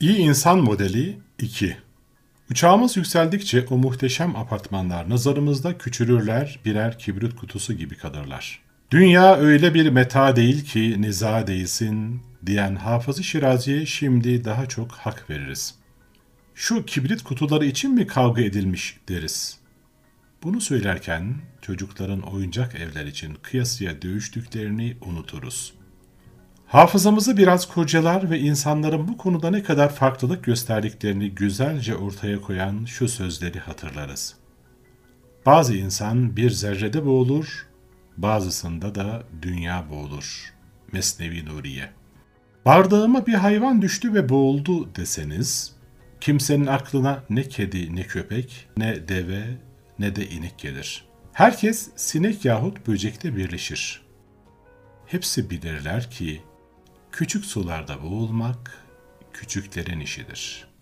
İyi insan modeli 2 Uçağımız yükseldikçe o muhteşem apartmanlar nazarımızda küçülürler, birer kibrit kutusu gibi kalırlar. Dünya öyle bir meta değil ki niza değilsin diyen Hafız-ı Şirazi'ye şimdi daha çok hak veririz. Şu kibrit kutuları için mi kavga edilmiş deriz. Bunu söylerken çocukların oyuncak evler için kıyasıya dövüştüklerini unuturuz. Hafızamızı biraz kurcalar ve insanların bu konuda ne kadar farklılık gösterdiklerini güzelce ortaya koyan şu sözleri hatırlarız. Bazı insan bir zerrede boğulur, bazısında da dünya boğulur. Mesnevi Nuriye Bardağıma bir hayvan düştü ve boğuldu deseniz, kimsenin aklına ne kedi ne köpek, ne deve ne de inek gelir. Herkes sinek yahut böcekte birleşir. Hepsi bilirler ki küçük sularda boğulmak küçüklerin işidir.''